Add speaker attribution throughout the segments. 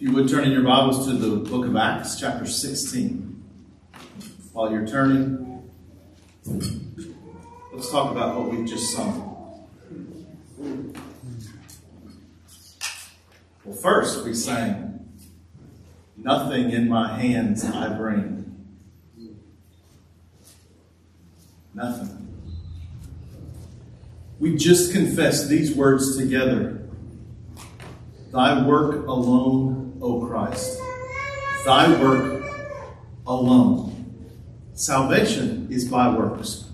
Speaker 1: If you would turn in your Bibles to the book of Acts, chapter 16. While you're turning, let's talk about what we've just sung. Well, first we sang, Nothing in my hands I bring. Nothing. We just confessed these words together. Thy work alone, O Christ. Thy work alone. Salvation is by works.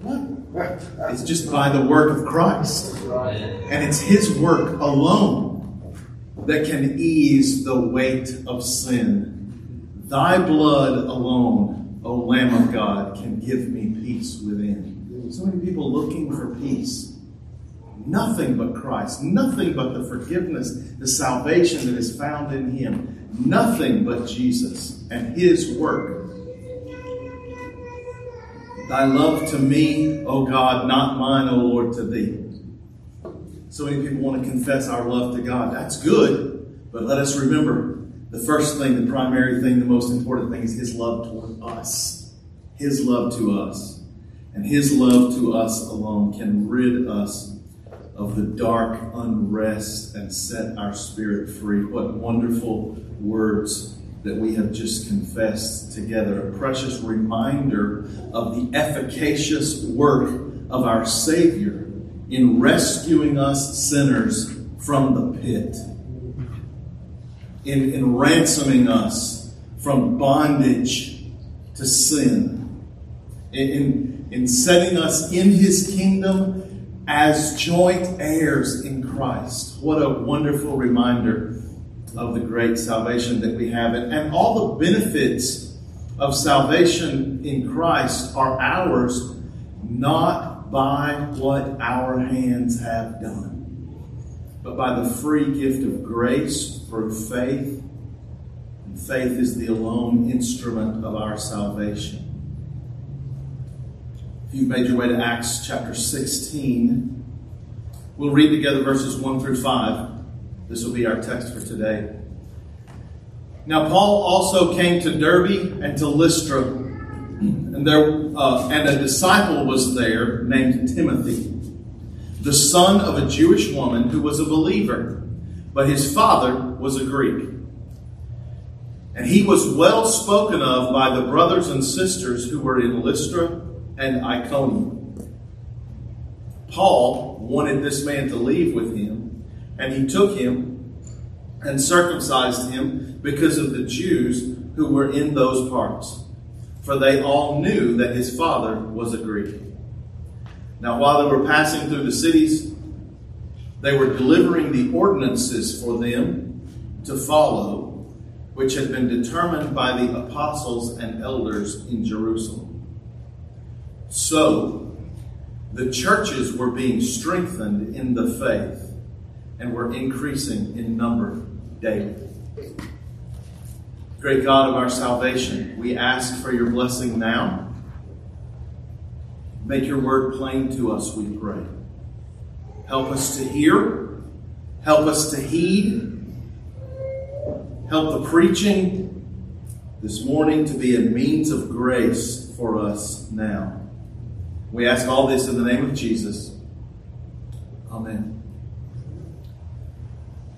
Speaker 1: What? It's just by the work of Christ. And it's His work alone that can ease the weight of sin. Thy blood alone, O Lamb of God, can give me peace within. So many people looking for peace. Nothing but Christ. Nothing but the forgiveness, the salvation that is found in Him. Nothing but Jesus and His work. Thy love to me, O God, not mine, O Lord, to Thee. So many people want to confess our love to God. That's good, but let us remember the first thing, the primary thing, the most important thing is His love toward us. His love to us. And His love to us alone can rid us of the dark unrest and set our spirit free. What wonderful words that we have just confessed together. A precious reminder of the efficacious work of our Savior in rescuing us sinners from the pit, in, in ransoming us from bondage to sin, in, in in setting us in his kingdom as joint heirs in Christ. What a wonderful reminder of the great salvation that we have. And all the benefits of salvation in Christ are ours not by what our hands have done, but by the free gift of grace through faith. And faith is the alone instrument of our salvation. You've made your way to Acts chapter 16, we'll read together verses 1 through 5. This will be our text for today. Now, Paul also came to Derbe and to Lystra, and there uh, and a disciple was there named Timothy, the son of a Jewish woman who was a believer, but his father was a Greek. And he was well spoken of by the brothers and sisters who were in Lystra and Iconium. Paul wanted this man to leave with him, and he took him and circumcised him because of the Jews who were in those parts, for they all knew that his father was a Greek. Now, while they were passing through the cities, they were delivering the ordinances for them to follow, which had been determined by the apostles and elders in Jerusalem. So, the churches were being strengthened in the faith and were increasing in number daily. Great God of our salvation, we ask for your blessing now. Make your word plain to us, we pray. Help us to hear, help us to heed, help the preaching this morning to be a means of grace for us now. We ask all this in the name of Jesus. Amen.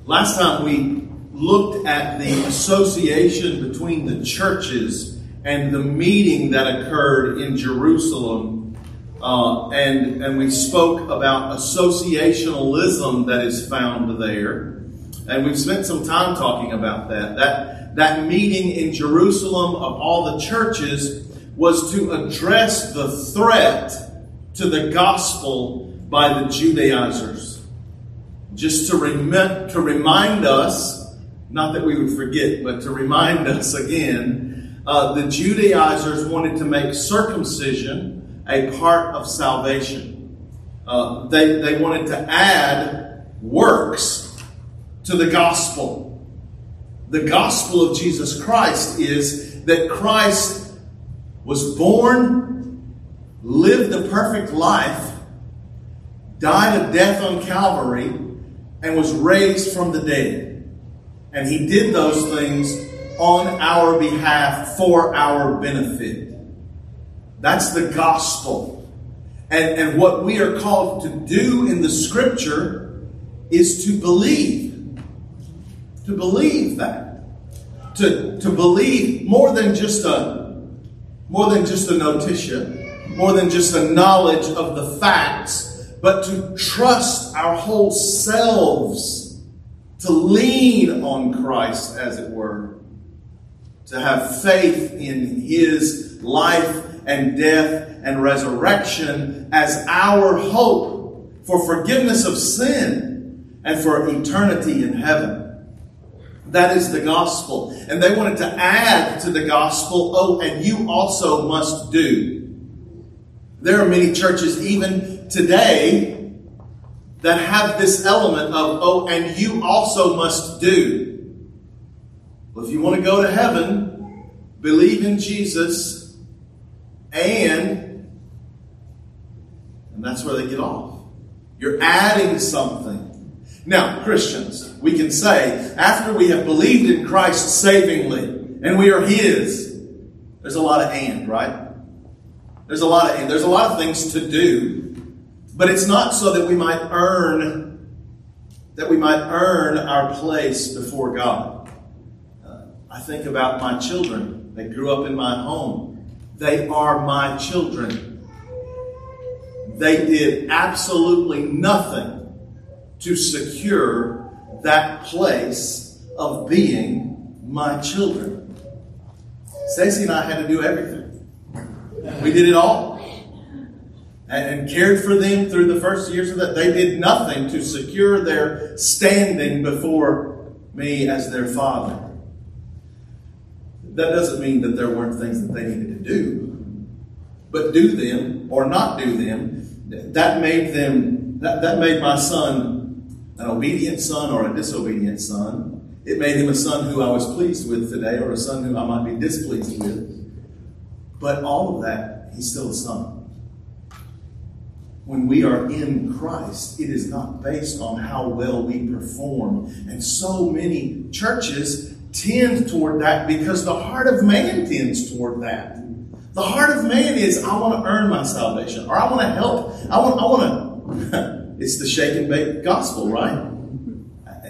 Speaker 1: Last time we looked at the association between the churches and the meeting that occurred in Jerusalem. Uh, and, and we spoke about associationalism that is found there. And we've spent some time talking about that. That, that meeting in Jerusalem of all the churches was to address the threat to the gospel by the Judaizers. Just to, rem- to remind us, not that we would forget, but to remind us again, uh, the Judaizers wanted to make circumcision a part of salvation. Uh, they, they wanted to add works to the gospel. The gospel of Jesus Christ is that Christ was born, lived a perfect life, died a death on Calvary, and was raised from the dead. And he did those things on our behalf for our benefit. That's the gospel. And, and what we are called to do in the scripture is to believe. To believe that. To, to believe more than just a more than just a notitia, more than just a knowledge of the facts, but to trust our whole selves, to lean on Christ, as it were, to have faith in His life and death and resurrection as our hope for forgiveness of sin and for eternity in heaven. That is the gospel. And they wanted to add to the gospel, oh, and you also must do. There are many churches, even today, that have this element of, oh, and you also must do. Well, if you want to go to heaven, believe in Jesus and, and that's where they get off. You're adding something. Now, Christians, we can say, after we have believed in Christ savingly, and we are His, there's a lot of and, right? There's a lot of. There's a lot of things to do, but it's not so that we might earn that we might earn our place before God. Uh, I think about my children. They grew up in my home. They are my children. They did absolutely nothing to secure that place of being my children. Stacy and I had to do everything. We did it all. And, cared for them through the first years of that. They did nothing to secure their standing before me as their father. That doesn't mean that there weren't things that they needed to do, but do them or not do them. That made them. That, that made my son an obedient son or a disobedient son. It made him a son who I was pleased with today, or a son who I might be displeased with. But all of that, he's still a son when we are in Christ, it is not based on how well we perform. And so many churches tend toward that because the heart of man tends toward that. The heart of man is, I want to earn my salvation, or I want to help. I want, I want to. it's the shake and bake gospel, right?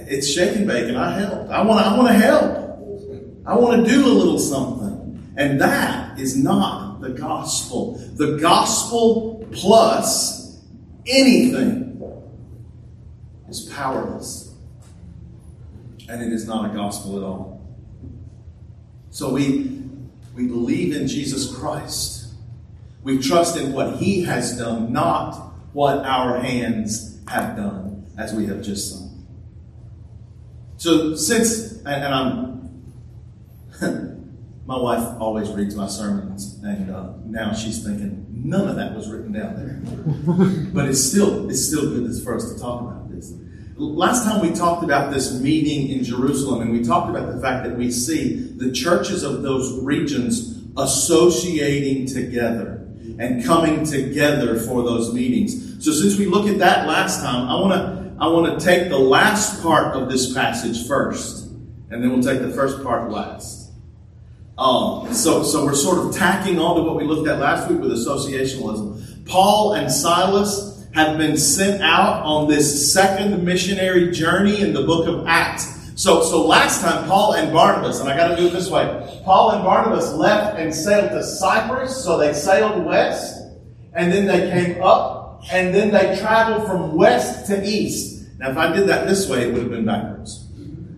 Speaker 1: It's shake and bake, and I help. I want, I want to help. I want to do a little something, and that is not the gospel. The gospel plus anything is powerless, and it is not a gospel at all. So we, we believe in Jesus Christ. We trust in what He has done, not what our hands have done, as we have just sung. So, since, and, and I'm, my wife always reads my sermons, and uh, now she's thinking none of that was written down there. but it's still, it's still good for us to talk about this. Last time we talked about this meeting in Jerusalem, and we talked about the fact that we see the churches of those regions associating together and coming together for those meetings. So since we look at that last time, I want to I want to take the last part of this passage first, and then we'll take the first part last. Um, so, so we're sort of tacking on to what we looked at last week with associationalism. Paul and Silas have been sent out on this second missionary journey in the book of Acts. So, so last time, Paul and Barnabas, and I got to do it this way. Paul and Barnabas left and sailed to Cyprus, so they sailed west, and then they came up, and then they traveled from west to east. Now, if I did that this way, it would have been backwards.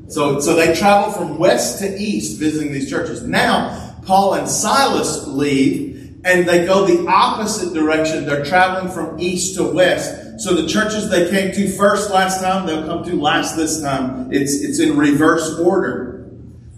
Speaker 1: So, so they travel from west to east, visiting these churches. Now, Paul and Silas leave, and they go the opposite direction. They're traveling from east to west. So the churches they came to first last time, they'll come to last this time. It's, it's in reverse order.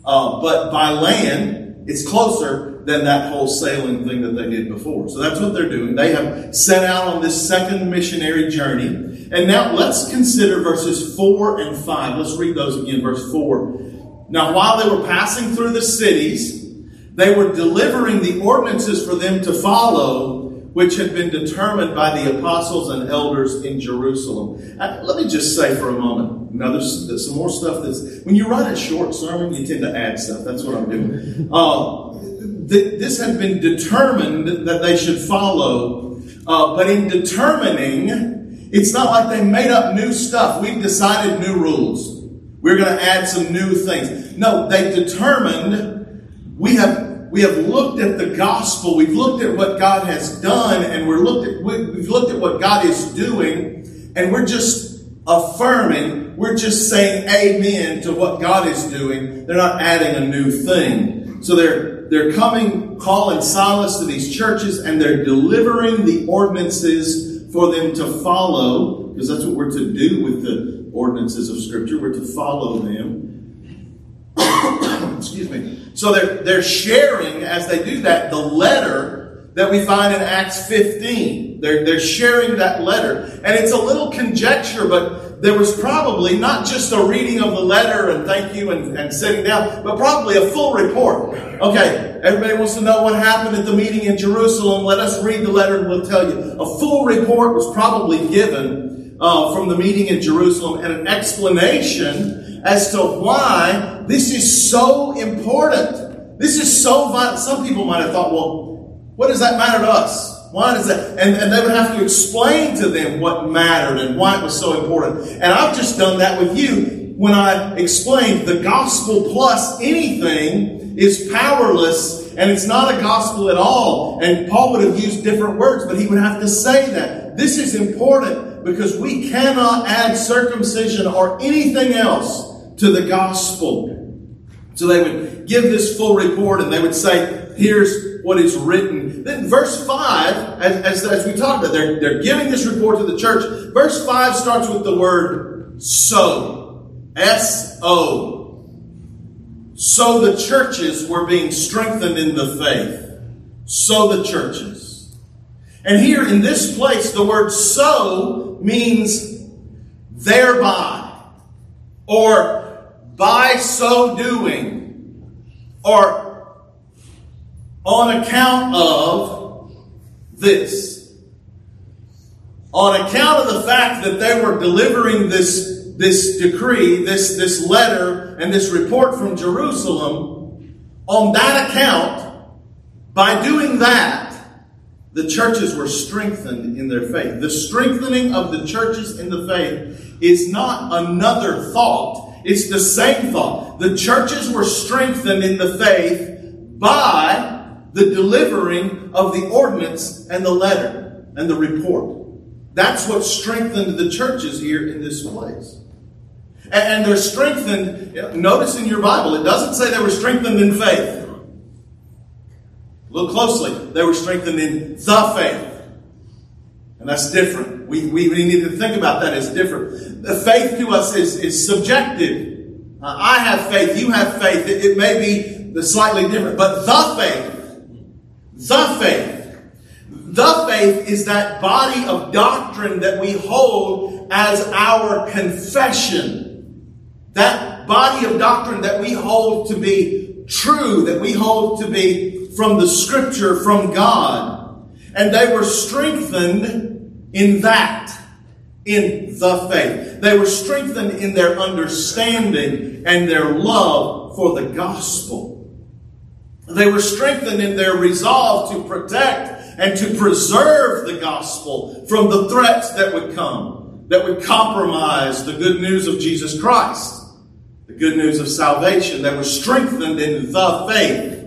Speaker 1: Uh, but by land, it's closer than that whole sailing thing that they did before. So that's what they're doing. They have set out on this second missionary journey. And now let's consider verses 4 and 5. Let's read those again. Verse 4. Now, while they were passing through the cities, they were delivering the ordinances for them to follow which had been determined by the apostles and elders in Jerusalem. Uh, let me just say for a moment. Now, there's, there's, some more stuff that's when you write a short sermon, you tend to add stuff. That's what I'm doing. Uh, th- this had been determined that they should follow, uh, but in determining, it's not like they made up new stuff. We've decided new rules. We're going to add some new things. No, they determined we have we have looked at the gospel. We've looked at what God has done, and we're looked at we've looked at what God is doing, and we're just affirming. We're just saying amen to what God is doing. They're not adding a new thing. So they're they're coming, calling Silas to these churches, and they're delivering the ordinances for them to follow, because that's what we're to do with the ordinances of Scripture. We're to follow them. Excuse me. So they're, they're sharing, as they do that, the letter that we find in Acts 15. They're, they're sharing that letter. And it's a little conjecture, but there was probably not just a reading of the letter and thank you and, and sitting down, but probably a full report. Okay, everybody wants to know what happened at the meeting in Jerusalem. Let us read the letter and we'll tell you. A full report was probably given uh, from the meeting in Jerusalem and an explanation as to why this is so important. This is so vital. Some people might have thought, well, what does that matter to us? Why does that? And, and they would have to explain to them what mattered and why it was so important. And I've just done that with you when I explained the gospel plus anything is powerless and it's not a gospel at all. And Paul would have used different words, but he would have to say that. This is important because we cannot add circumcision or anything else to the gospel. So they would give this full report and they would say, here's what is written. Then verse 5, as, as, as we talked about, they're, they're giving this report to the church. Verse 5 starts with the word so. S-O. So the churches were being strengthened in the faith. So the churches. And here in this place, the word so means thereby or by so doing, or on account of this. On account of the fact that they were delivering this, this decree, this, this letter, and this report from Jerusalem, on that account, by doing that, the churches were strengthened in their faith. The strengthening of the churches in the faith is not another thought it's the same thought. The churches were strengthened in the faith by the delivering of the ordinance and the letter and the report. That's what strengthened the churches here in this place. And they're strengthened, notice in your Bible, it doesn't say they were strengthened in faith. Look closely. They were strengthened in the faith. And that's different. We, we, we need to think about that as different. The faith to us is, is subjective. Uh, I have faith, you have faith. It, it may be slightly different, but the faith, the faith, the faith is that body of doctrine that we hold as our confession. That body of doctrine that we hold to be true, that we hold to be from the scripture, from God. And they were strengthened in that, in the faith. They were strengthened in their understanding and their love for the gospel. They were strengthened in their resolve to protect and to preserve the gospel from the threats that would come, that would compromise the good news of Jesus Christ, the good news of salvation. They were strengthened in the faith.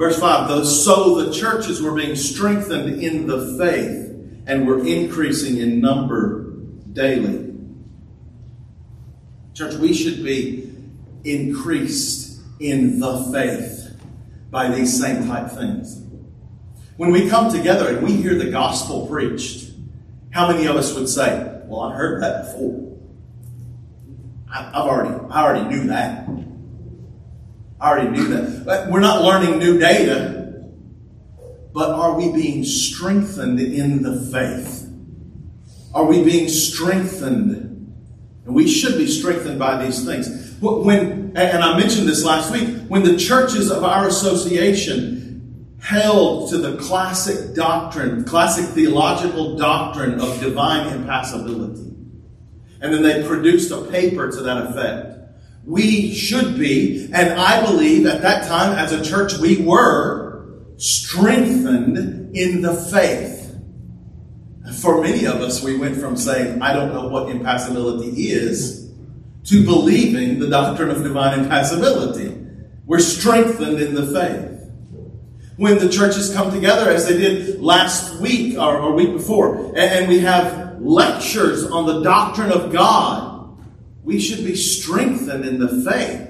Speaker 1: Verse 5 So the churches were being strengthened in the faith and were increasing in number daily. Church, we should be increased in the faith by these same type things. When we come together and we hear the gospel preached, how many of us would say, Well, I've heard that before? I've already, I already knew that. I already knew that. But we're not learning new data, but are we being strengthened in the faith? Are we being strengthened? And we should be strengthened by these things. When, and I mentioned this last week, when the churches of our association held to the classic doctrine, classic theological doctrine of divine impassibility. And then they produced a paper to that effect. We should be, and I believe at that time as a church we were, strengthened in the faith. For many of us, we went from saying, I don't know what impassibility is, to believing the doctrine of divine impassibility. We're strengthened in the faith. When the churches come together, as they did last week or, or week before, and, and we have lectures on the doctrine of God, we should be strengthened in the faith.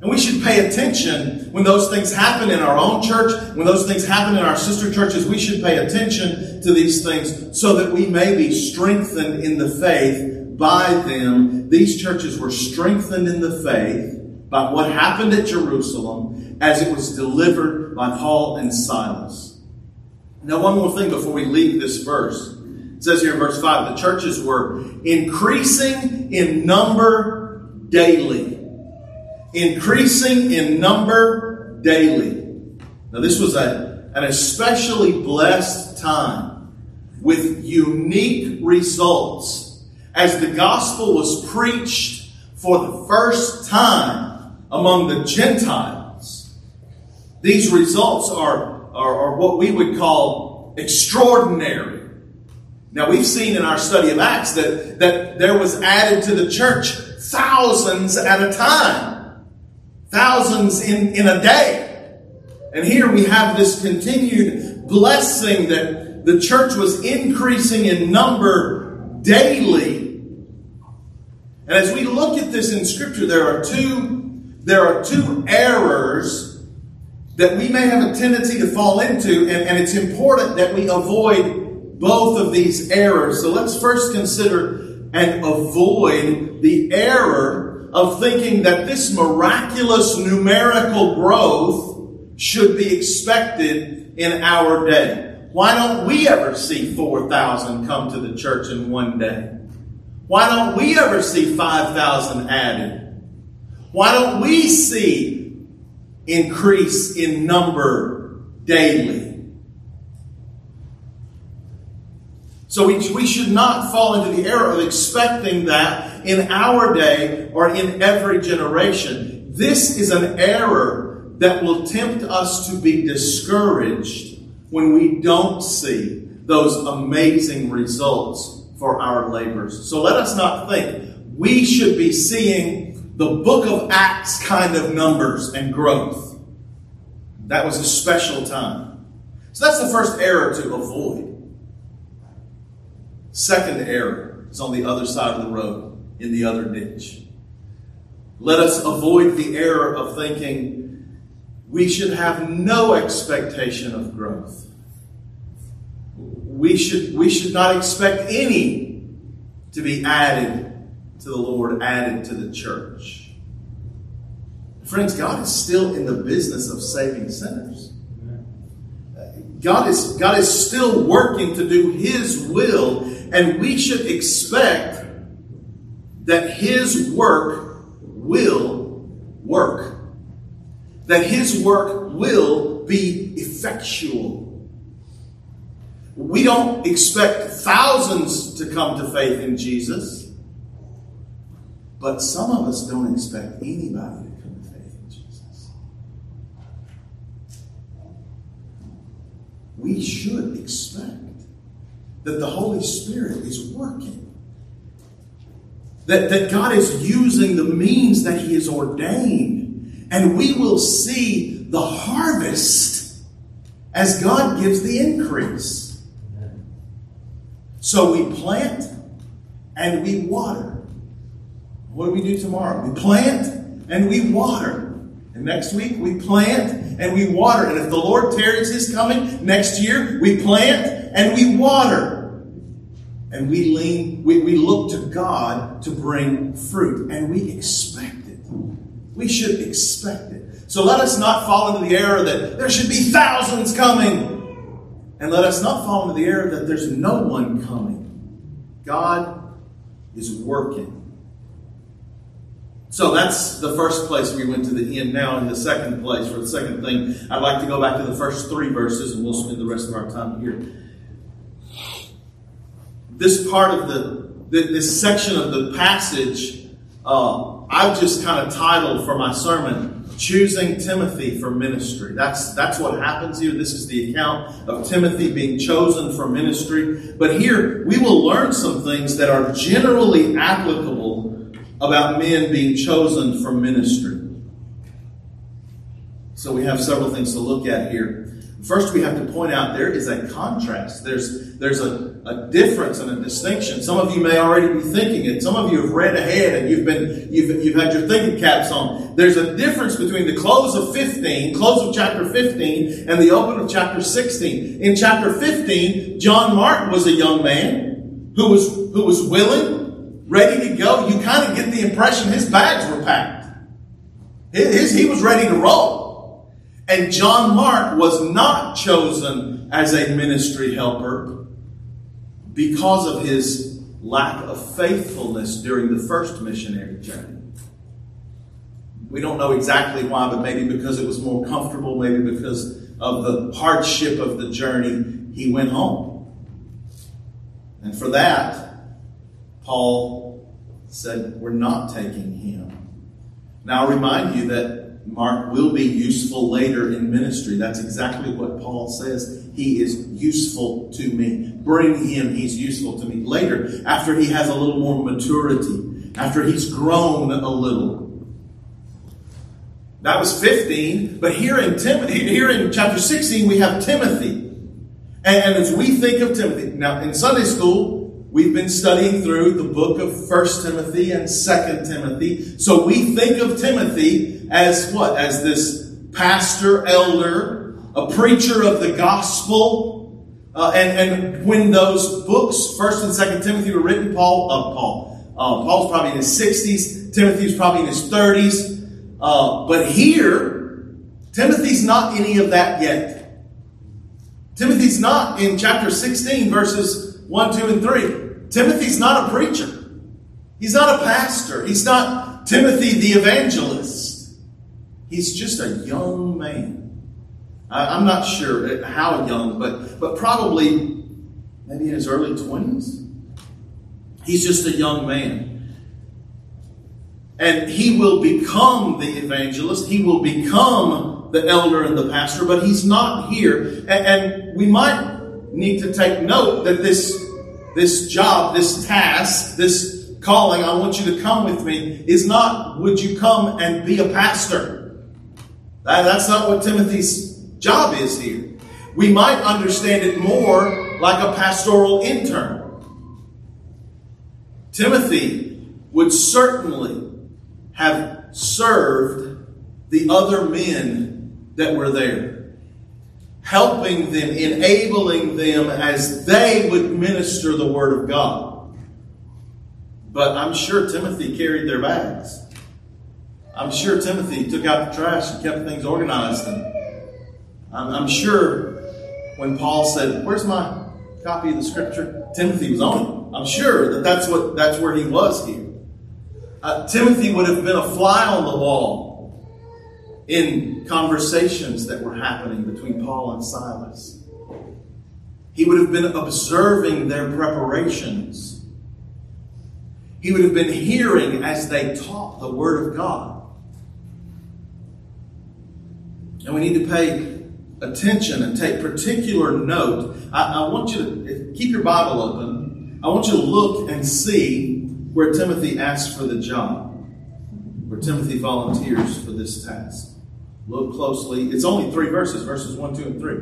Speaker 1: And we should pay attention when those things happen in our own church, when those things happen in our sister churches. We should pay attention to these things so that we may be strengthened in the faith by them. These churches were strengthened in the faith by what happened at Jerusalem as it was delivered by Paul and Silas. Now, one more thing before we leave this verse. It says here in verse 5 the churches were increasing in number daily increasing in number daily. Now, this was a, an especially blessed time with unique results as the gospel was preached for the first time among the Gentiles. These results are, are, are what we would call extraordinary. Now, we've seen in our study of Acts that, that there was added to the church thousands at a time thousands in, in a day. And here we have this continued blessing that the church was increasing in number daily. And as we look at this in scripture, there are two, there are two errors that we may have a tendency to fall into, and, and it's important that we avoid both of these errors. So let's first consider and avoid the error of thinking that this miraculous numerical growth should be expected in our day. Why don't we ever see 4,000 come to the church in one day? Why don't we ever see 5,000 added? Why don't we see increase in number daily? So we, we should not fall into the error of expecting that in our day or in every generation. This is an error that will tempt us to be discouraged when we don't see those amazing results for our labors. So let us not think we should be seeing the book of Acts kind of numbers and growth. That was a special time. So that's the first error to avoid. Second error is on the other side of the road in the other ditch. Let us avoid the error of thinking we should have no expectation of growth. We should, we should not expect any to be added to the Lord, added to the church. Friends, God is still in the business of saving sinners. God is, God is still working to do His will, and we should expect that his work will work. That his work will be effectual. We don't expect thousands to come to faith in Jesus, but some of us don't expect anybody to come to faith in Jesus. We should expect that the Holy Spirit is working that, that God is using the means that He has ordained. And we will see the harvest as God gives the increase. So we plant and we water. What do we do tomorrow? We plant and we water. And next week we plant and we water. And if the Lord tarries his coming next year, we plant and we water and we lean, we, we look to God to bring fruit, and we expect it. We should expect it. So let us not fall into the error that there should be thousands coming. And let us not fall into the error that there's no one coming. God is working. So that's the first place we went to the end. Now, in the second place, for the second thing, I'd like to go back to the first three verses and we'll spend the rest of our time here. This part of the, this section of the passage, uh, I've just kind of titled for my sermon, choosing Timothy for ministry. That's, that's what happens here. This is the account of Timothy being chosen for ministry. But here, we will learn some things that are generally applicable about men being chosen for ministry. So we have several things to look at here. First, we have to point out there is a contrast. There's, there's a, a difference and a distinction. Some of you may already be thinking it. Some of you have read ahead and you've been, you've, you've had your thinking caps on. There's a difference between the close of 15, close of chapter 15, and the open of chapter 16. In chapter 15, John Mark was a young man who was, who was willing, ready to go. You kind of get the impression his bags were packed. His, he was ready to roll. And John Mark was not chosen as a ministry helper because of his lack of faithfulness during the first missionary journey. We don't know exactly why, but maybe because it was more comfortable, maybe because of the hardship of the journey, he went home. And for that, Paul said, We're not taking him. Now, I'll remind you that Mark will be useful later in ministry. That's exactly what Paul says. He is useful to me. Bring him, he's useful to me. Later, after he has a little more maturity, after he's grown a little. That was 15, but here in Tim, here in chapter 16, we have Timothy. And, and as we think of Timothy, now in Sunday school, We've been studying through the book of First Timothy and Second Timothy. So we think of Timothy as what? As this pastor, elder, a preacher of the gospel. Uh, and, and when those books, First and Second Timothy, were written, Paul, uh, Paul, uh, Paul's probably in his 60s, Timothy's probably in his 30s. Uh, but here, Timothy's not any of that yet. Timothy's not in chapter 16, verses 1, 2, and 3. Timothy's not a preacher. He's not a pastor. He's not Timothy the evangelist. He's just a young man. I, am not sure how young, but, but probably maybe in his early 20s. He's just a young man. And he will become the evangelist. He will become the elder and the pastor, but he's not here. And, and we might need to take note that this this job, this task, this calling, I want you to come with me, is not, would you come and be a pastor? That, that's not what Timothy's job is here. We might understand it more like a pastoral intern. Timothy would certainly have served the other men that were there helping them, enabling them as they would minister the Word of God. But I'm sure Timothy carried their bags. I'm sure Timothy took out the trash and kept things organized. And I'm, I'm sure when Paul said, "Where's my copy of the Scripture?" Timothy was on it. I'm sure that that's what that's where he was here. Uh, Timothy would have been a fly on the wall in conversations that were happening between Paul and Silas. He would have been observing their preparations. He would have been hearing as they taught the Word of God. And we need to pay attention and take particular note. I, I want you to keep your Bible open. I want you to look and see where Timothy asks for the job, where Timothy volunteers for this task. Look closely. It's only three verses, verses 1, 2, and 3.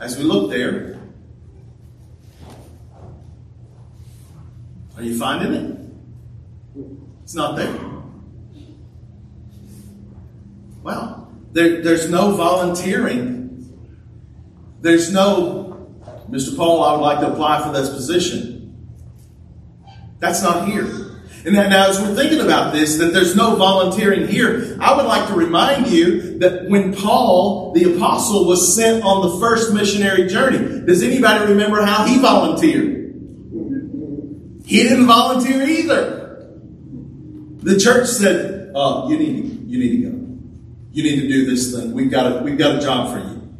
Speaker 1: As we look there, are you finding it? It's not there. Well, there, there's no volunteering. There's no, Mr. Paul, I would like to apply for this position. That's not here. And now, as we're thinking about this, that there's no volunteering here, I would like to remind you that when Paul, the apostle, was sent on the first missionary journey, does anybody remember how he volunteered? He didn't volunteer either. The church said, uh, you, need, you need to go. You need to do this thing. We've got a, we've got a job for you.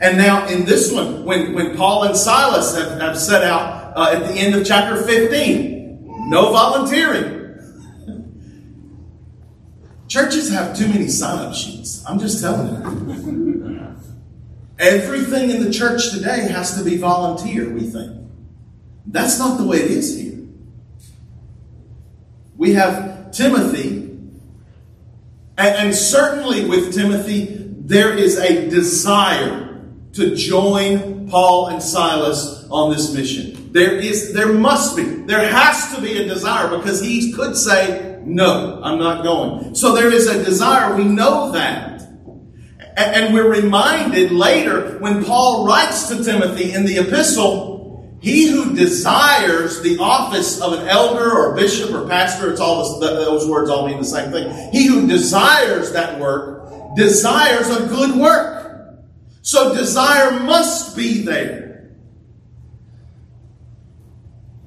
Speaker 1: And now in this one, when, when Paul and Silas have, have set out uh, at the end of chapter 15, no volunteering. Churches have too many sign up sheets. I'm just telling you. Everything in the church today has to be volunteer, we think. That's not the way it is here. We have Timothy, and, and certainly with Timothy, there is a desire to join Paul and Silas on this mission. There is, there must be, there has to be a desire because he could say, no, I'm not going. So there is a desire. We know that. And we're reminded later when Paul writes to Timothy in the epistle, he who desires the office of an elder or bishop or pastor, it's all this, those words all mean the same thing. He who desires that work desires a good work. So desire must be there.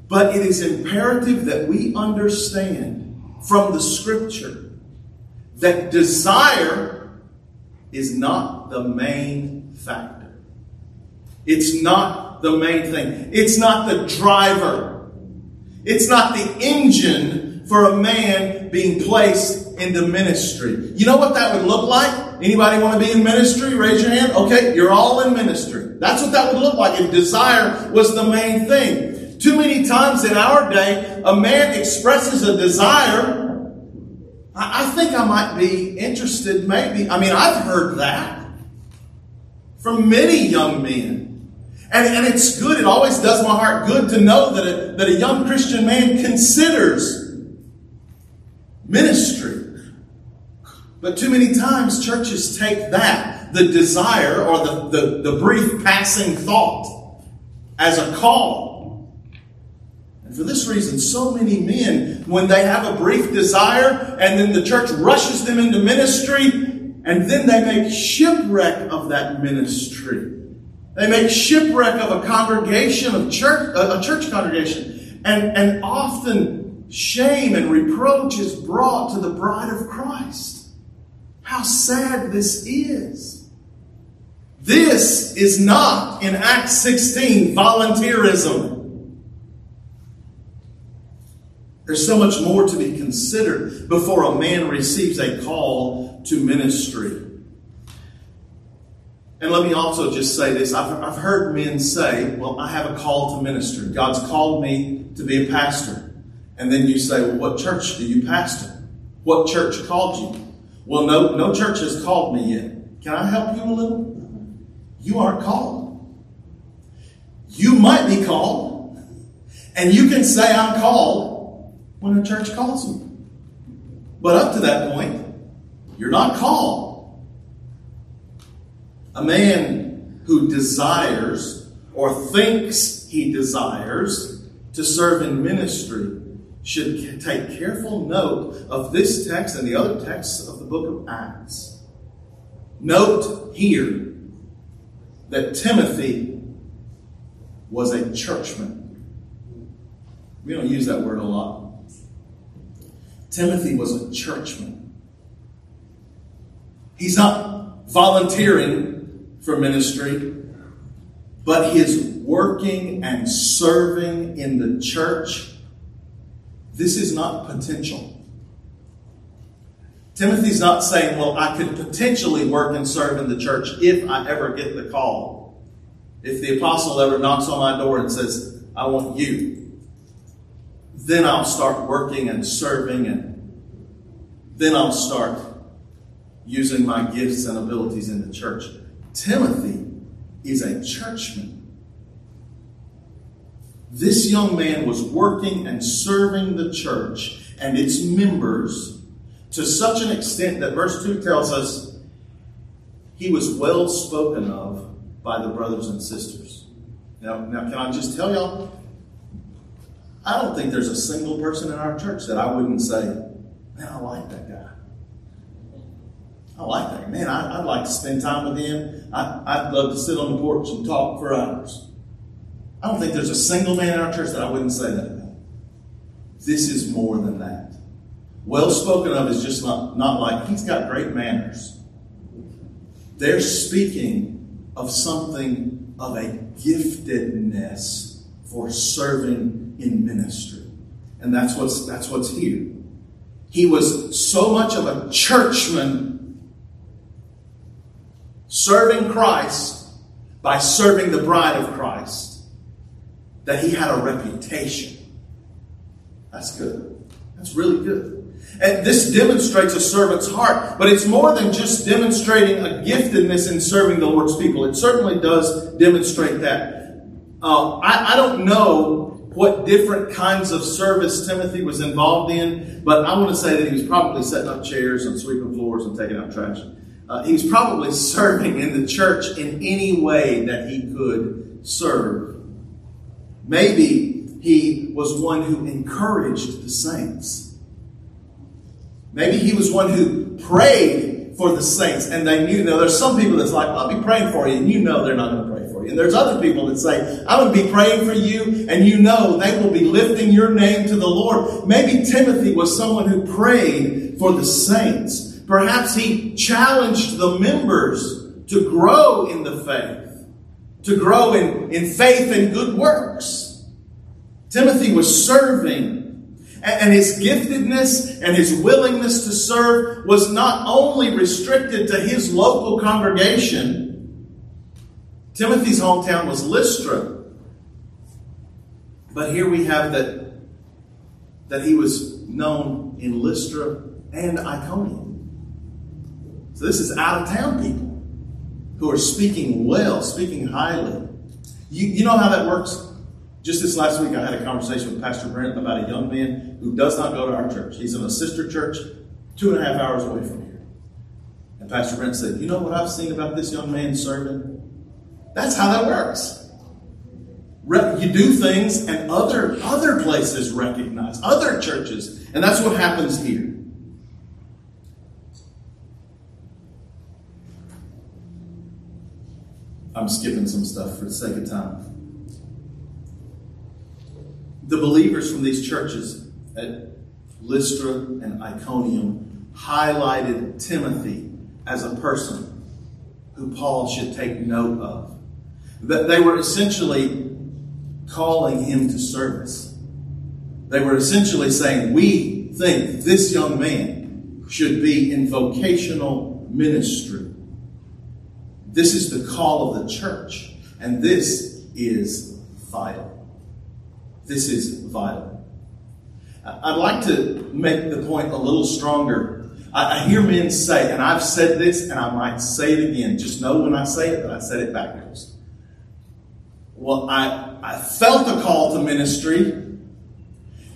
Speaker 1: But it is imperative that we understand from the scripture that desire is not the main factor. It's not the main thing. It's not the driver. It's not the engine for a man being placed into ministry. You know what that would look like? Anybody want to be in ministry? Raise your hand. Okay, you're all in ministry. That's what that would look like if desire was the main thing. Too many times in our day, a man expresses a desire. I think I might be interested, maybe. I mean, I've heard that from many young men. And, and it's good. It always does my heart good to know that a, that a young Christian man considers ministry. But too many times churches take that, the desire or the, the, the brief passing thought, as a call. And for this reason, so many men, when they have a brief desire and then the church rushes them into ministry, and then they make shipwreck of that ministry. They make shipwreck of a congregation of church, a church congregation. And, and often shame and reproach is brought to the bride of Christ. How sad this is. This is not in Acts 16 volunteerism. There's so much more to be considered before a man receives a call to ministry. And let me also just say this I've, I've heard men say, Well, I have a call to ministry. God's called me to be a pastor. And then you say, Well, what church do you pastor? What church called you? Well, no, no church has called me yet. Can I help you a little? You aren't called. You might be called, and you can say, I'm called when a church calls you. But up to that point, you're not called. A man who desires or thinks he desires to serve in ministry should take careful note of this text and the other texts of the book of Acts. Note here that Timothy was a churchman. We don't use that word a lot. Timothy was a churchman. He's not volunteering for ministry, but he's working and serving in the church this is not potential. Timothy's not saying, well, I could potentially work and serve in the church if I ever get the call. If the apostle ever knocks on my door and says, I want you, then I'll start working and serving and then I'll start using my gifts and abilities in the church. Timothy is a churchman. This young man was working and serving the church and its members to such an extent that verse 2 tells us he was well spoken of by the brothers and sisters. Now, now can I just tell y'all? I don't think there's a single person in our church that I wouldn't say, man, I like that guy. I like that. Man, I, would like to spend time with him. I, would love to sit on the porch and talk for hours. I don't think there's a single man in our church that I wouldn't say that about. This is more than that. well spoken of is just not, not like he's got great manners. They're speaking of something of a giftedness for serving in ministry. And that's what's, that's what's here. He was so much of a churchman serving Christ by serving the bride of Christ that he had a reputation. That's good. That's really good. And this demonstrates a servant's heart, but it's more than just demonstrating a giftedness in serving the Lord's people. It certainly does demonstrate that. Uh, I, I don't know what different kinds of service Timothy was involved in, but I want to say that he was probably setting up chairs and sweeping floors and taking out trash. Uh, he was probably serving in the church in any way that he could serve. Maybe he was one who encouraged the saints. Maybe he was one who prayed for the saints and they knew. Now, there's some people that's like, I'll be praying for you, and you know they're not going to pray for you. And there's other people that say, I'm going to be praying for you, and you know they will be lifting your name to the Lord. Maybe Timothy was someone who prayed for the saints. Perhaps he challenged the members to grow in the faith, to grow in, in faith and good works. Timothy was serving and his giftedness and his willingness to serve was not only restricted to his local congregation. Timothy's hometown was Lystra. But here we have that, that he was known in Lystra and Iconium. So this is out of town people who are speaking well, speaking highly. You, you know how that works? Just this last week, I had a conversation with Pastor Brent about a young man who does not go to our church. He's in a sister church two and a half hours away from here. And Pastor Brent said, You know what I've seen about this young man serving? That's how that works. You do things and other, other places recognize, other churches. And that's what happens here. I'm skipping some stuff for the sake of time the believers from these churches at Lystra and Iconium highlighted Timothy as a person who Paul should take note of. That they were essentially calling him to service. They were essentially saying, We think this young man should be in vocational ministry. This is the call of the church, and this is vital. This is vital. I'd like to make the point a little stronger. I, hear men say, and I've said this and I might say it again. Just know when I say it that I said it backwards. Well, I, I felt a call to ministry,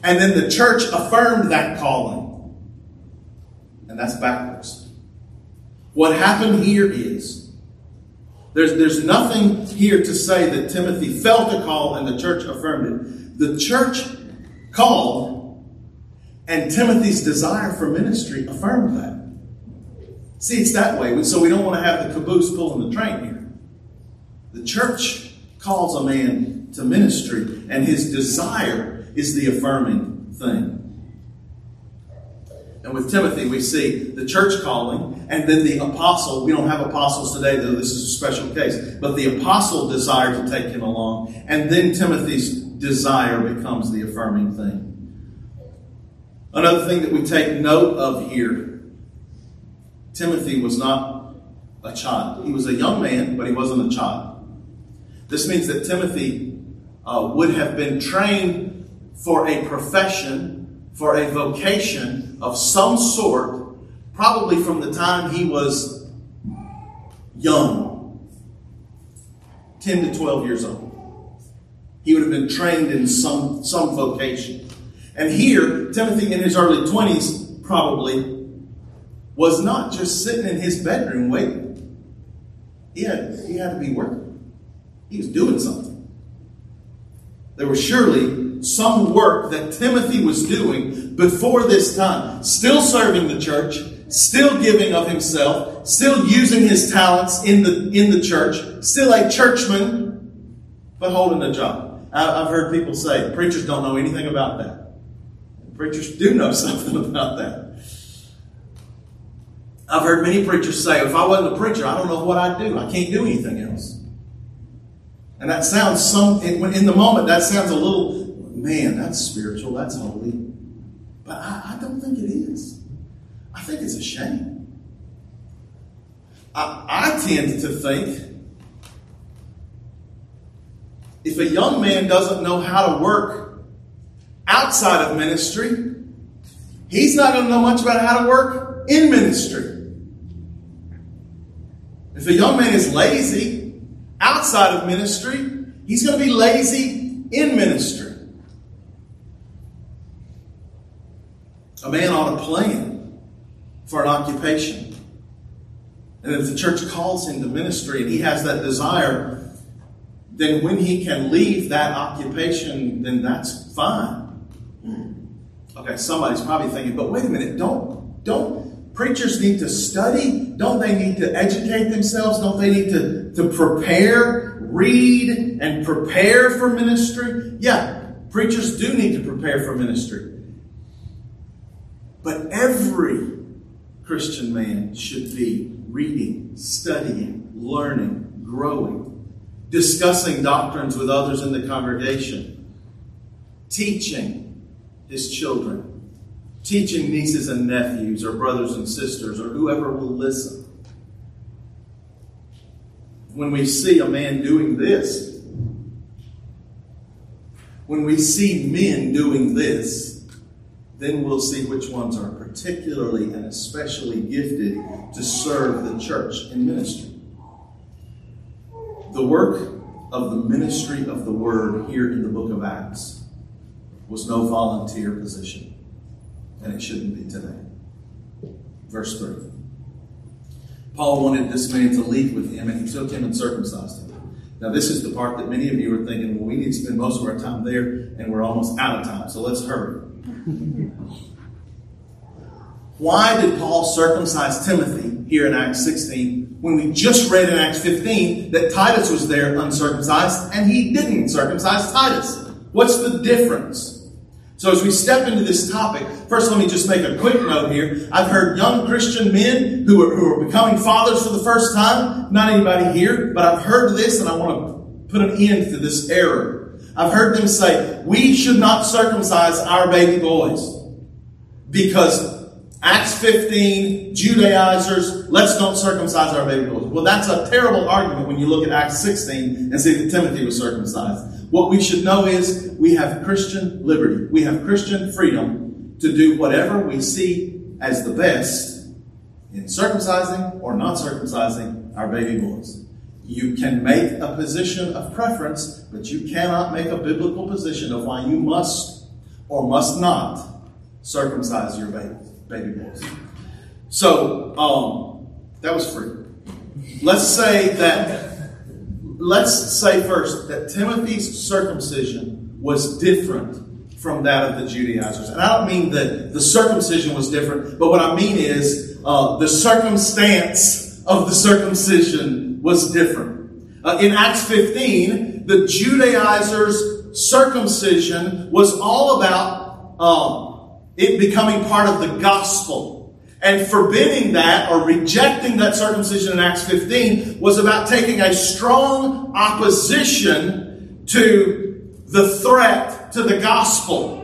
Speaker 1: and then the church affirmed that calling. And that's backwards. What happened here is there's, there's nothing here to say that Timothy felt a call and the church affirmed it. The church called, and Timothy's desire for ministry affirmed that. See, it's that way. So we don't want to have the caboose pulling the train here. The church calls a man to ministry, and his desire is the affirming thing. And with Timothy, we see the church calling, and then the apostle. We don't have apostles today, though this is a special case. But the apostle desired to take him along, and then Timothy's desire becomes the affirming thing. Another thing that we take note of here Timothy was not a child. He was a young man, but he wasn't a child. This means that Timothy uh, would have been trained for a profession, for a vocation of some sort, probably from the time he was young 10 to 12 years old. He would have been trained in some, some vocation. And here, Timothy in his early 20s probably was not just sitting in his bedroom waiting. He had, he had to be working. He was doing something. There was surely some work that Timothy was doing before this time, still serving the church, still giving of himself, still using his talents in the, in the church, still a churchman, but holding a job. I've heard people say preachers don't know anything about that. Preachers do know something about that. I've heard many preachers say, if I wasn't a preacher, I don't know what I'd do. I can't do anything else. And that sounds some in the moment, that sounds a little, man, that's spiritual, that's holy. But I, I don't think it is. I think it's a shame. I, I tend to think if a young man doesn't know how to work outside of ministry, he's not going to know much about how to work in ministry. If a young man is lazy outside of ministry, he's going to be lazy in ministry. A man ought to plan for an occupation. And if the church calls him to ministry and he has that desire, then when he can leave that occupation, then that's fine. Okay, somebody's probably thinking, but wait a minute, don't don't preachers need to study? Don't they need to educate themselves? Don't they need to, to prepare, read, and prepare for ministry? Yeah, preachers do need to prepare for ministry. But every Christian man should be reading, studying, learning, growing discussing doctrines with others in the congregation, teaching his children, teaching nieces and nephews, or brothers and sisters, or whoever will listen. When we see a man doing this, when we see men doing this, then we'll see which ones are particularly and especially gifted to serve the church in ministry. The work of the ministry of the word here in the book of Acts was no volunteer position, and it shouldn't be today. Verse 3. Paul wanted this man to leave with him, and he took him and circumcised him. Now, this is the part that many of you are thinking, well, we need to spend most of our time there, and we're almost out of time, so let's hurry. Why did Paul circumcise Timothy here in Acts 16 when we just read in Acts 15 that Titus was there uncircumcised and he didn't circumcise Titus? What's the difference? So as we step into this topic, first let me just make a quick note here. I've heard young Christian men who are, who are becoming fathers for the first time, not anybody here, but I've heard this and I want to put an end to this error. I've heard them say, we should not circumcise our baby boys because Acts 15, Judaizers, let's don't circumcise our baby boys. Well, that's a terrible argument when you look at Acts 16 and see that Timothy was circumcised. What we should know is we have Christian liberty. We have Christian freedom to do whatever we see as the best in circumcising or not circumcising our baby boys. You can make a position of preference, but you cannot make a biblical position of why you must or must not circumcise your baby baby boys. So um, that was free. Let's say that. Let's say first that Timothy's circumcision was different from that of the Judaizers, and I don't mean that the circumcision was different, but what I mean is uh, the circumstance of the circumcision was different. Uh, in Acts 15, the Judaizers' circumcision was all about um, it becoming part of the gospel. And forbidding that or rejecting that circumcision in Acts 15 was about taking a strong opposition to the threat to the gospel.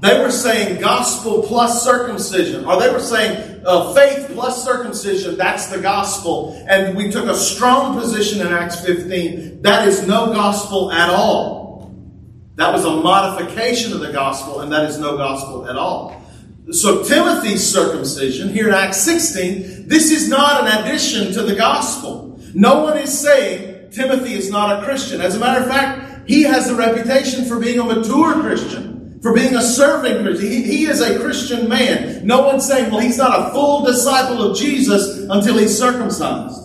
Speaker 1: They were saying gospel plus circumcision, or they were saying uh, faith plus circumcision, that's the gospel. And we took a strong position in Acts 15. That is no gospel at all. That was a modification of the gospel, and that is no gospel at all. So Timothy's circumcision here in Acts 16, this is not an addition to the gospel. No one is saying Timothy is not a Christian. As a matter of fact, he has the reputation for being a mature Christian, for being a serving Christian. He, he is a Christian man. No one's saying, well, he's not a full disciple of Jesus until he's circumcised.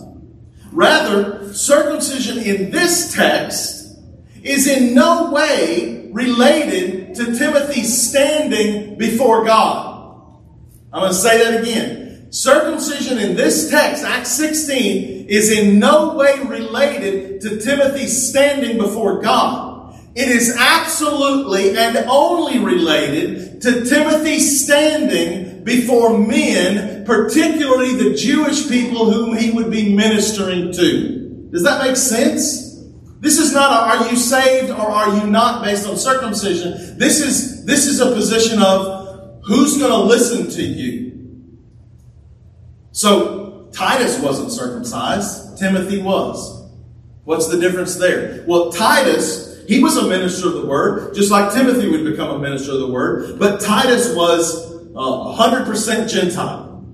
Speaker 1: Rather, circumcision in this text is in no way related to Timothy's standing before God. I'm going to say that again. Circumcision in this text, Acts 16, is in no way related to Timothy's standing before God. It is absolutely and only related to Timothy standing before men, particularly the Jewish people whom he would be ministering to. Does that make sense? This is not a, are you saved or are you not based on circumcision. This is, this is a position of who's going to listen to you. So Titus wasn't circumcised. Timothy was. What's the difference there? Well, Titus, he was a minister of the word, just like Timothy would become a minister of the word, but Titus was uh, 100% Gentile.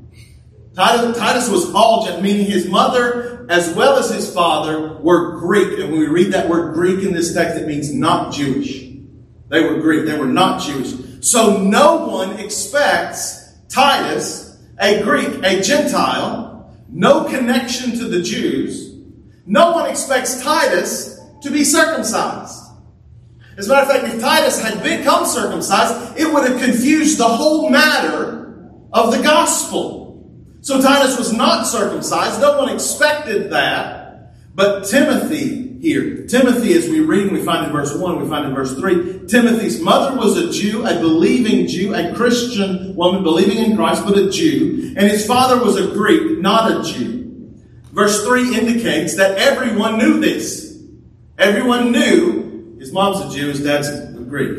Speaker 1: Titus, Titus was all Gentile, meaning his mother as well as his father were Greek. And when we read that word Greek in this text, it means not Jewish. They were Greek. They were not Jewish. So no one expects Titus, a Greek, a Gentile, no connection to the Jews. No one expects Titus to be circumcised. As a matter of fact, if Titus had become circumcised, it would have confused the whole matter of the gospel. So Titus was not circumcised. No one expected that. But Timothy here, Timothy, as we read we find in verse 1, we find in verse 3, Timothy's mother was a Jew, a believing Jew, a Christian woman believing in Christ, but a Jew. And his father was a Greek, not a Jew. Verse 3 indicates that everyone knew this. Everyone knew his mom's a Jew, his dad's a Greek.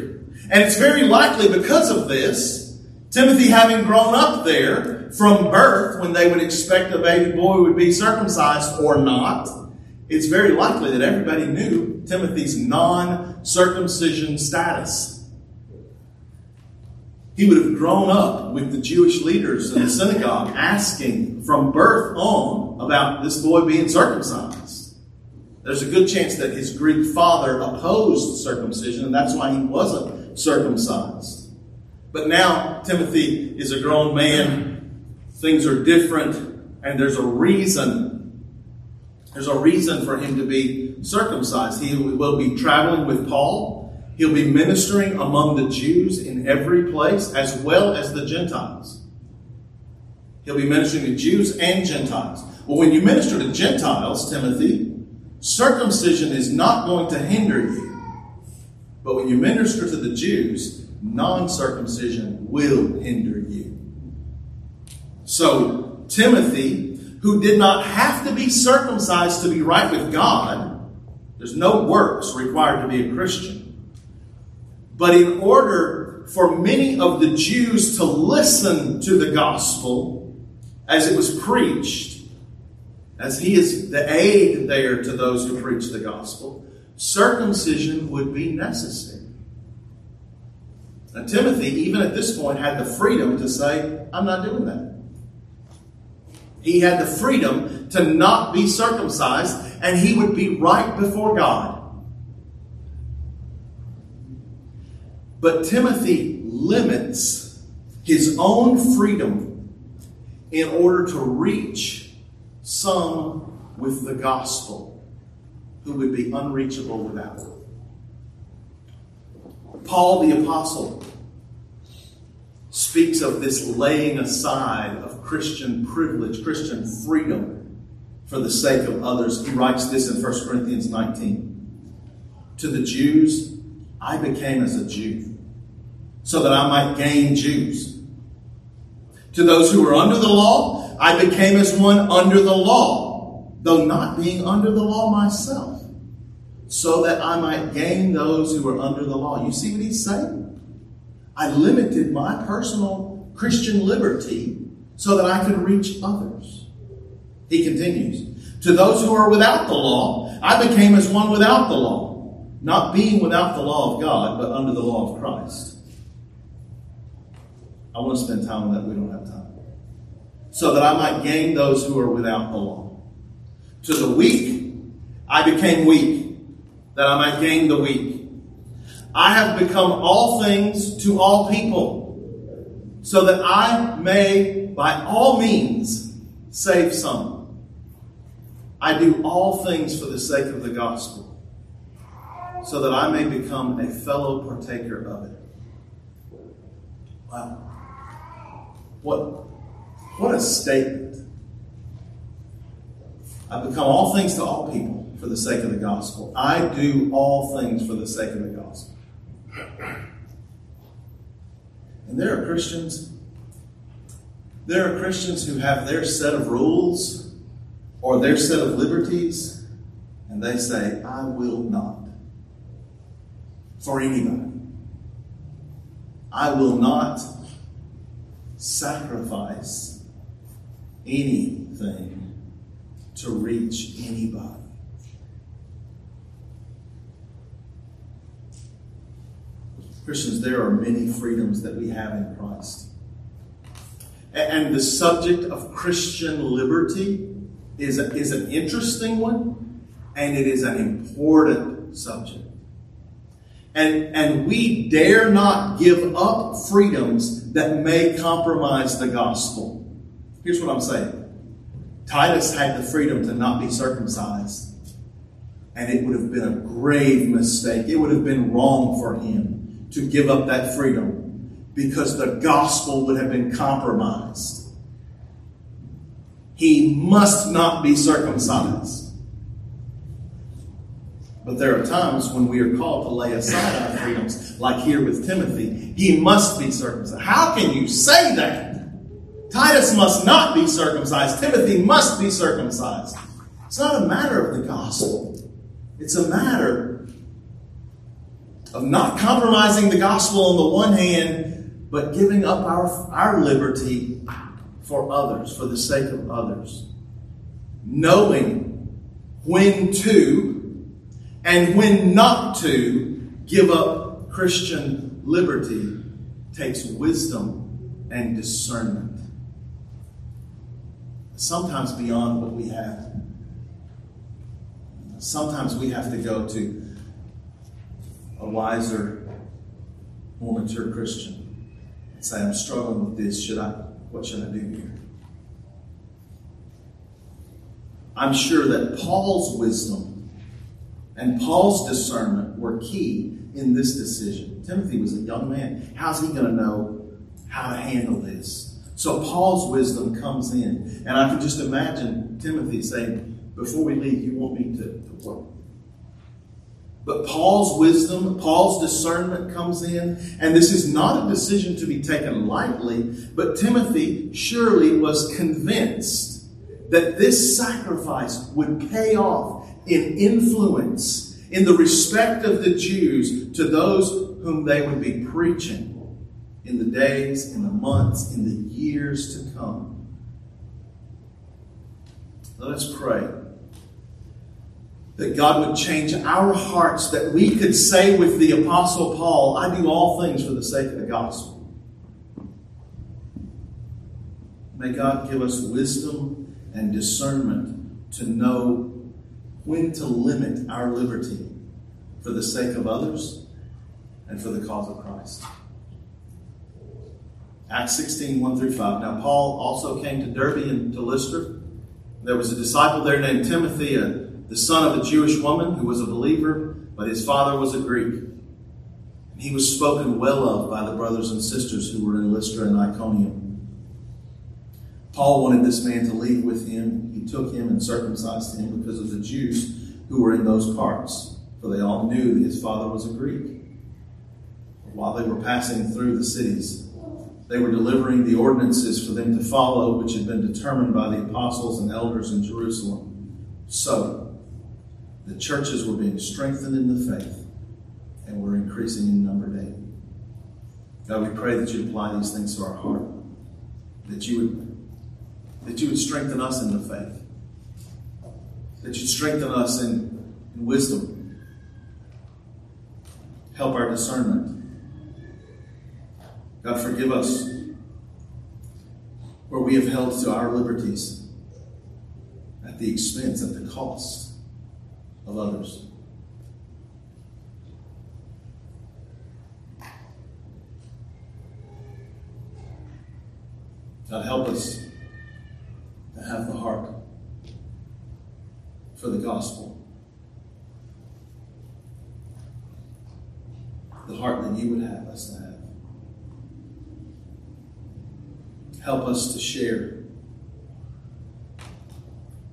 Speaker 1: And it's very likely because of this, Timothy having grown up there, from birth when they would expect a baby boy would be circumcised or not, it's very likely that everybody knew Timothy's non circumcision status. He would have grown up with the Jewish leaders in the synagogue asking from birth on about this boy being circumcised. There's a good chance that his Greek father opposed circumcision, and that's why he wasn't circumcised. But now Timothy is a grown man Things are different, and there's a reason. There's a reason for him to be circumcised. He will be traveling with Paul. He'll be ministering among the Jews in every place, as well as the Gentiles. He'll be ministering to Jews and Gentiles. Well, when you minister to Gentiles, Timothy, circumcision is not going to hinder you. But when you minister to the Jews, non circumcision will hinder you. So, Timothy, who did not have to be circumcised to be right with God, there's no works required to be a Christian. But in order for many of the Jews to listen to the gospel as it was preached, as he is the aid there to those who preach the gospel, circumcision would be necessary. Now, Timothy, even at this point, had the freedom to say, I'm not doing that. He had the freedom to not be circumcised, and he would be right before God. But Timothy limits his own freedom in order to reach some with the gospel who would be unreachable without it. Paul the Apostle speaks of this laying aside of Christian privilege, Christian freedom for the sake of others. He writes this in 1 Corinthians 19. To the Jews, I became as a Jew so that I might gain Jews. To those who were under the law, I became as one under the law, though not being under the law myself, so that I might gain those who were under the law. You see what he's saying? I limited my personal Christian liberty so that I could reach others. He continues, To those who are without the law, I became as one without the law, not being without the law of God, but under the law of Christ. I want to spend time on that. We don't have time. So that I might gain those who are without the law. To the weak, I became weak, that I might gain the weak. I have become all things to all people, so that I may, by all means, save some. I do all things for the sake of the gospel, so that I may become a fellow partaker of it. Wow. What, what a statement. I've become all things to all people for the sake of the gospel. I do all things for the sake of the gospel. And there are Christians, there are Christians who have their set of rules or their set of liberties, and they say, I will not. For anybody. I will not sacrifice anything to reach anybody. Christians, there are many freedoms that we have in Christ. And the subject of Christian liberty is, a, is an interesting one, and it is an important subject. And, and we dare not give up freedoms that may compromise the gospel. Here's what I'm saying Titus had the freedom to not be circumcised, and it would have been a grave mistake. It would have been wrong for him to give up that freedom because the gospel would have been compromised. He must not be circumcised. But there are times when we are called to lay aside our freedoms, like here with Timothy. He must be circumcised. How can you say that? Titus must not be circumcised. Timothy must be circumcised. It's not a matter of the gospel. It's a matter of not compromising the gospel on the one hand, but giving up our, our liberty for others, for the sake of others. Knowing when to and when not to give up Christian liberty takes wisdom and discernment. Sometimes beyond what we have. Sometimes we have to go to a wiser, more mature Christian and say, I'm struggling with this. Should I what should I do here? I'm sure that Paul's wisdom and Paul's discernment were key in this decision. Timothy was a young man. How's he going to know how to handle this? So Paul's wisdom comes in. And I can just imagine Timothy saying, Before we leave, you want me to, to work. But Paul's wisdom, Paul's discernment comes in, and this is not a decision to be taken lightly, but Timothy surely was convinced that this sacrifice would pay off in influence, in the respect of the Jews to those whom they would be preaching in the days, in the months, in the years to come. Let us pray that God would change our hearts, that we could say with the Apostle Paul, I do all things for the sake of the gospel. May God give us wisdom and discernment to know when to limit our liberty for the sake of others and for the cause of Christ. Acts 16, 1 through 5. Now, Paul also came to Derbe and to Lystra. There was a disciple there named Timothy, the son of a Jewish woman who was a believer, but his father was a Greek. And he was spoken well of by the brothers and sisters who were in Lystra and Iconium. Paul wanted this man to leave with him. He took him and circumcised him because of the Jews who were in those parts, for they all knew his father was a Greek. While they were passing through the cities, they were delivering the ordinances for them to follow, which had been determined by the apostles and elders in Jerusalem. So, the churches were being strengthened in the faith and were increasing in number daily. God, we pray that you apply these things to our heart, that you would that you would strengthen us in the faith, that you'd strengthen us in, in wisdom, help our discernment. God, forgive us where we have held to our liberties at the expense, at the cost of others. God, help us to have the heart for the gospel. The heart that you would have us to have. Help us to share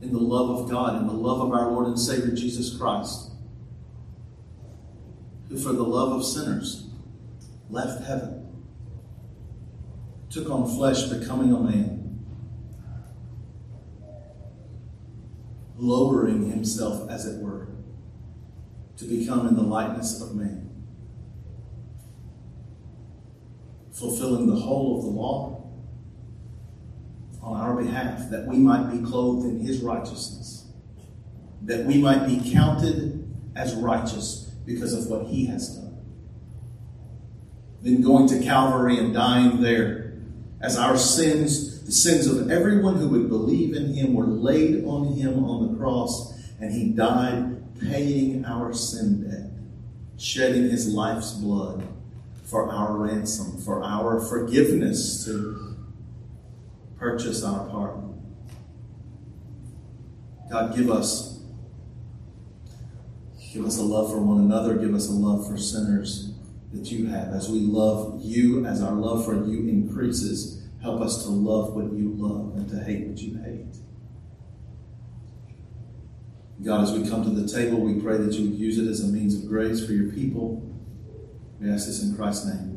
Speaker 1: in the love of God, and the love of our Lord and Savior Jesus Christ, who for the love of sinners left heaven, took on flesh, becoming a man, lowering himself, as it were, to become in the likeness of man, fulfilling the whole of the law on our behalf, that we might be clothed in his righteousness, that we might be counted as righteous because of what he has done. Then going to Calvary and dying there, as our sins, the sins of everyone who would believe in him, were laid on him on the cross, and he died paying our sin debt, shedding his life's blood for our ransom, for our forgiveness to purchase our pardon. God, give us give us a love for one another, give us a love for sinners that you have. As we love you, as our love for you increases, help us to love what you love and to hate what you hate. God, as we come to the table, we pray that you would use it as a means of grace for your people. We ask this in Christ's name.